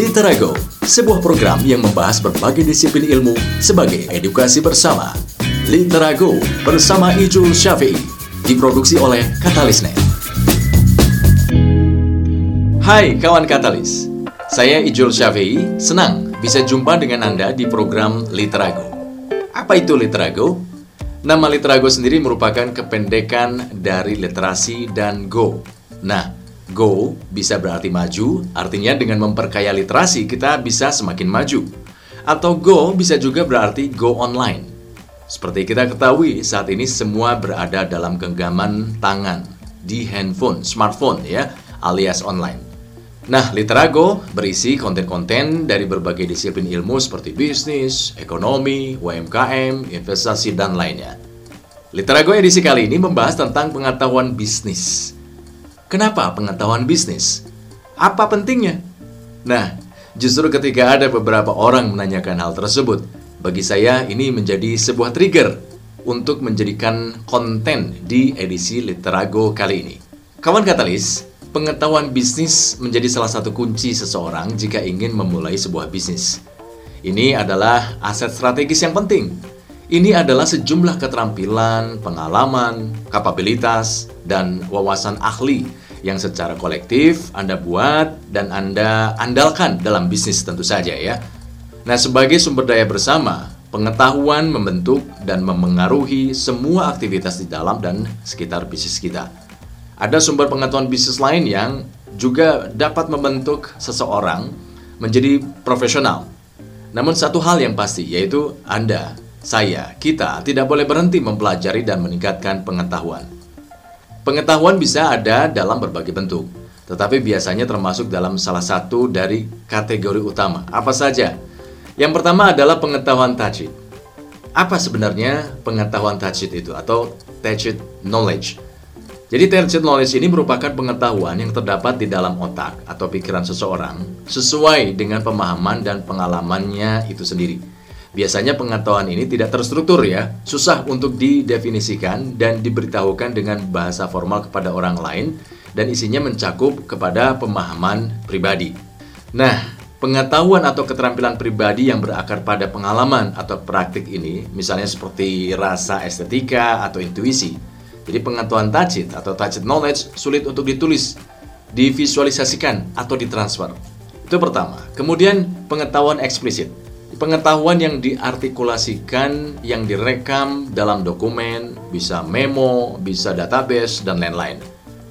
Literago, sebuah program yang membahas berbagai disiplin ilmu sebagai edukasi bersama. Literago bersama Ijul Syafi'i, diproduksi oleh Katalisnet. Hai kawan Katalis, saya Ijul Syafi'i, senang bisa jumpa dengan Anda di program Literago. Apa itu Literago? Nama Literago sendiri merupakan kependekan dari literasi dan go. Nah, Go bisa berarti maju, artinya dengan memperkaya literasi kita bisa semakin maju. Atau go bisa juga berarti go online. Seperti kita ketahui, saat ini semua berada dalam genggaman tangan, di handphone, smartphone ya, alias online. Nah, Literago berisi konten-konten dari berbagai disiplin ilmu seperti bisnis, ekonomi, UMKM, investasi, dan lainnya. Literago edisi kali ini membahas tentang pengetahuan bisnis. Kenapa pengetahuan bisnis? Apa pentingnya? Nah, justru ketika ada beberapa orang menanyakan hal tersebut, bagi saya ini menjadi sebuah trigger untuk menjadikan konten di edisi Literago kali ini. Kawan Katalis, pengetahuan bisnis menjadi salah satu kunci seseorang jika ingin memulai sebuah bisnis. Ini adalah aset strategis yang penting. Ini adalah sejumlah keterampilan, pengalaman, kapabilitas, dan wawasan ahli yang secara kolektif Anda buat dan Anda andalkan dalam bisnis tentu saja ya. Nah, sebagai sumber daya bersama, pengetahuan membentuk dan memengaruhi semua aktivitas di dalam dan sekitar bisnis kita. Ada sumber pengetahuan bisnis lain yang juga dapat membentuk seseorang menjadi profesional. Namun satu hal yang pasti yaitu Anda, saya, kita tidak boleh berhenti mempelajari dan meningkatkan pengetahuan. Pengetahuan bisa ada dalam berbagai bentuk, tetapi biasanya termasuk dalam salah satu dari kategori utama. Apa saja? Yang pertama adalah pengetahuan tajid. Apa sebenarnya pengetahuan tajid itu atau tajid knowledge? Jadi tajid knowledge ini merupakan pengetahuan yang terdapat di dalam otak atau pikiran seseorang sesuai dengan pemahaman dan pengalamannya itu sendiri. Biasanya pengetahuan ini tidak terstruktur ya, susah untuk didefinisikan dan diberitahukan dengan bahasa formal kepada orang lain dan isinya mencakup kepada pemahaman pribadi. Nah, pengetahuan atau keterampilan pribadi yang berakar pada pengalaman atau praktik ini, misalnya seperti rasa estetika atau intuisi. Jadi pengetahuan tajid atau tajid knowledge sulit untuk ditulis, divisualisasikan atau ditransfer. Itu pertama. Kemudian pengetahuan eksplisit pengetahuan yang diartikulasikan, yang direkam dalam dokumen, bisa memo, bisa database, dan lain-lain.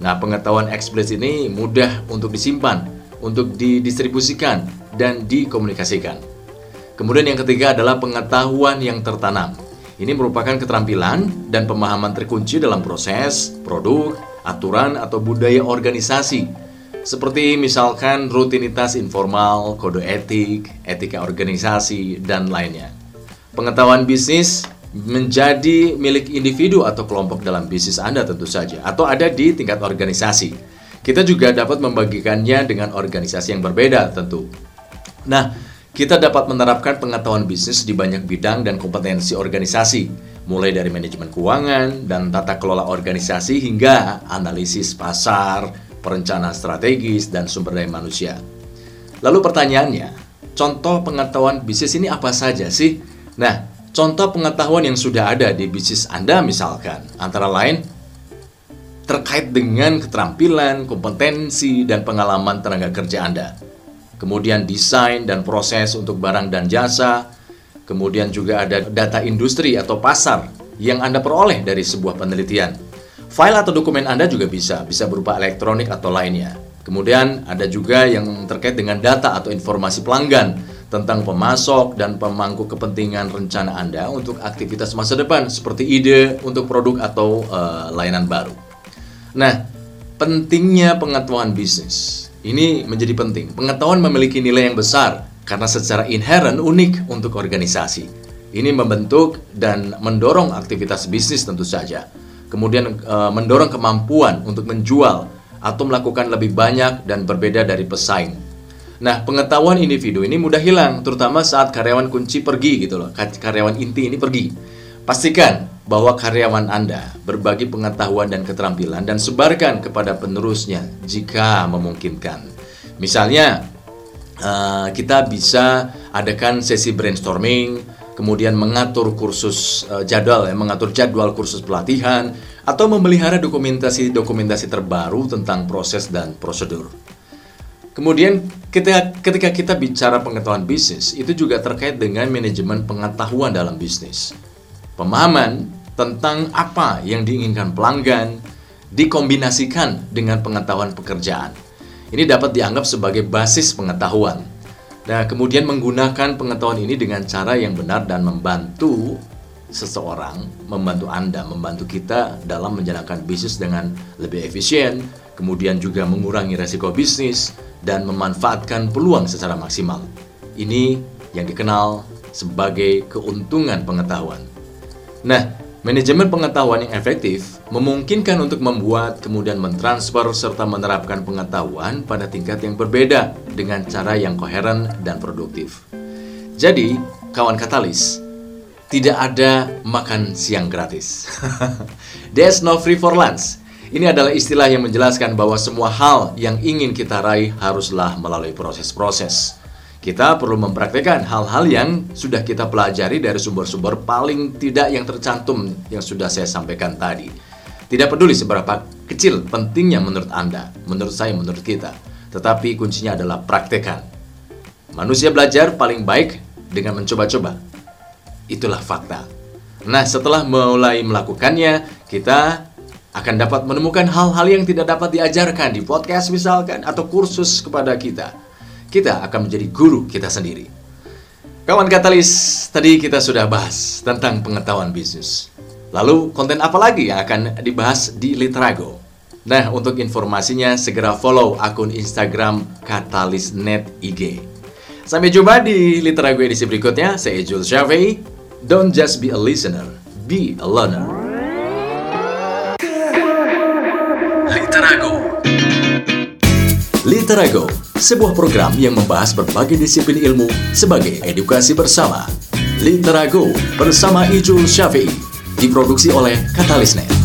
Nah, pengetahuan eksplisit ini mudah untuk disimpan, untuk didistribusikan, dan dikomunikasikan. Kemudian yang ketiga adalah pengetahuan yang tertanam. Ini merupakan keterampilan dan pemahaman terkunci dalam proses, produk, aturan, atau budaya organisasi seperti misalkan rutinitas informal, kode etik, etika organisasi, dan lainnya. Pengetahuan bisnis menjadi milik individu atau kelompok dalam bisnis Anda tentu saja, atau ada di tingkat organisasi. Kita juga dapat membagikannya dengan organisasi yang berbeda tentu. Nah, kita dapat menerapkan pengetahuan bisnis di banyak bidang dan kompetensi organisasi, mulai dari manajemen keuangan dan tata kelola organisasi hingga analisis pasar, perencanaan strategis, dan sumber daya manusia. Lalu pertanyaannya, contoh pengetahuan bisnis ini apa saja sih? Nah, contoh pengetahuan yang sudah ada di bisnis Anda misalkan, antara lain terkait dengan keterampilan, kompetensi, dan pengalaman tenaga kerja Anda. Kemudian desain dan proses untuk barang dan jasa. Kemudian juga ada data industri atau pasar yang Anda peroleh dari sebuah penelitian File atau dokumen Anda juga bisa, bisa berupa elektronik atau lainnya. Kemudian ada juga yang terkait dengan data atau informasi pelanggan tentang pemasok dan pemangku kepentingan rencana Anda untuk aktivitas masa depan seperti ide untuk produk atau uh, layanan baru. Nah, pentingnya pengetahuan bisnis. Ini menjadi penting. Pengetahuan memiliki nilai yang besar karena secara inherent unik untuk organisasi. Ini membentuk dan mendorong aktivitas bisnis tentu saja kemudian e, mendorong kemampuan untuk menjual atau melakukan lebih banyak dan berbeda dari pesaing. Nah, pengetahuan individu ini mudah hilang, terutama saat karyawan kunci pergi gitu loh. Karyawan inti ini pergi. Pastikan bahwa karyawan Anda berbagi pengetahuan dan keterampilan dan sebarkan kepada penerusnya jika memungkinkan. Misalnya, uh, kita bisa adakan sesi brainstorming, kemudian mengatur kursus uh, jadwal, ya, mengatur jadwal kursus pelatihan, atau memelihara dokumentasi-dokumentasi terbaru tentang proses dan prosedur. Kemudian ketika, ketika kita bicara pengetahuan bisnis, itu juga terkait dengan manajemen pengetahuan dalam bisnis. Pemahaman tentang apa yang diinginkan pelanggan dikombinasikan dengan pengetahuan pekerjaan. Ini dapat dianggap sebagai basis pengetahuan. Nah, kemudian menggunakan pengetahuan ini dengan cara yang benar dan membantu seseorang, membantu Anda, membantu kita dalam menjalankan bisnis dengan lebih efisien, kemudian juga mengurangi resiko bisnis, dan memanfaatkan peluang secara maksimal. Ini yang dikenal sebagai keuntungan pengetahuan. Nah, manajemen pengetahuan yang efektif memungkinkan untuk membuat kemudian mentransfer serta menerapkan pengetahuan pada tingkat yang berbeda dengan cara yang koheren dan produktif. Jadi, kawan katalis, tidak ada makan siang gratis. There's no free for lunch. Ini adalah istilah yang menjelaskan bahwa semua hal yang ingin kita raih haruslah melalui proses-proses. Kita perlu mempraktekkan hal-hal yang sudah kita pelajari dari sumber-sumber paling tidak yang tercantum yang sudah saya sampaikan tadi. Tidak peduli seberapa kecil pentingnya menurut Anda, menurut saya, menurut kita. Tetapi kuncinya adalah praktekan. Manusia belajar paling baik dengan mencoba-coba. Itulah fakta. Nah, setelah mulai melakukannya, kita akan dapat menemukan hal-hal yang tidak dapat diajarkan di podcast misalkan atau kursus kepada kita. Kita akan menjadi guru kita sendiri. Kawan Katalis, tadi kita sudah bahas tentang pengetahuan bisnis. Lalu konten apa lagi yang akan dibahas di Literago? Nah, untuk informasinya segera follow akun Instagram Katalisnet IG. Sampai jumpa di Literago edisi berikutnya. Saya Jules Shavei. Don't just be a listener, be a learner. Literago. Literago, sebuah program yang membahas berbagai disiplin ilmu sebagai edukasi bersama. Literago bersama Ijul Syafi'i, diproduksi oleh Katalisnet.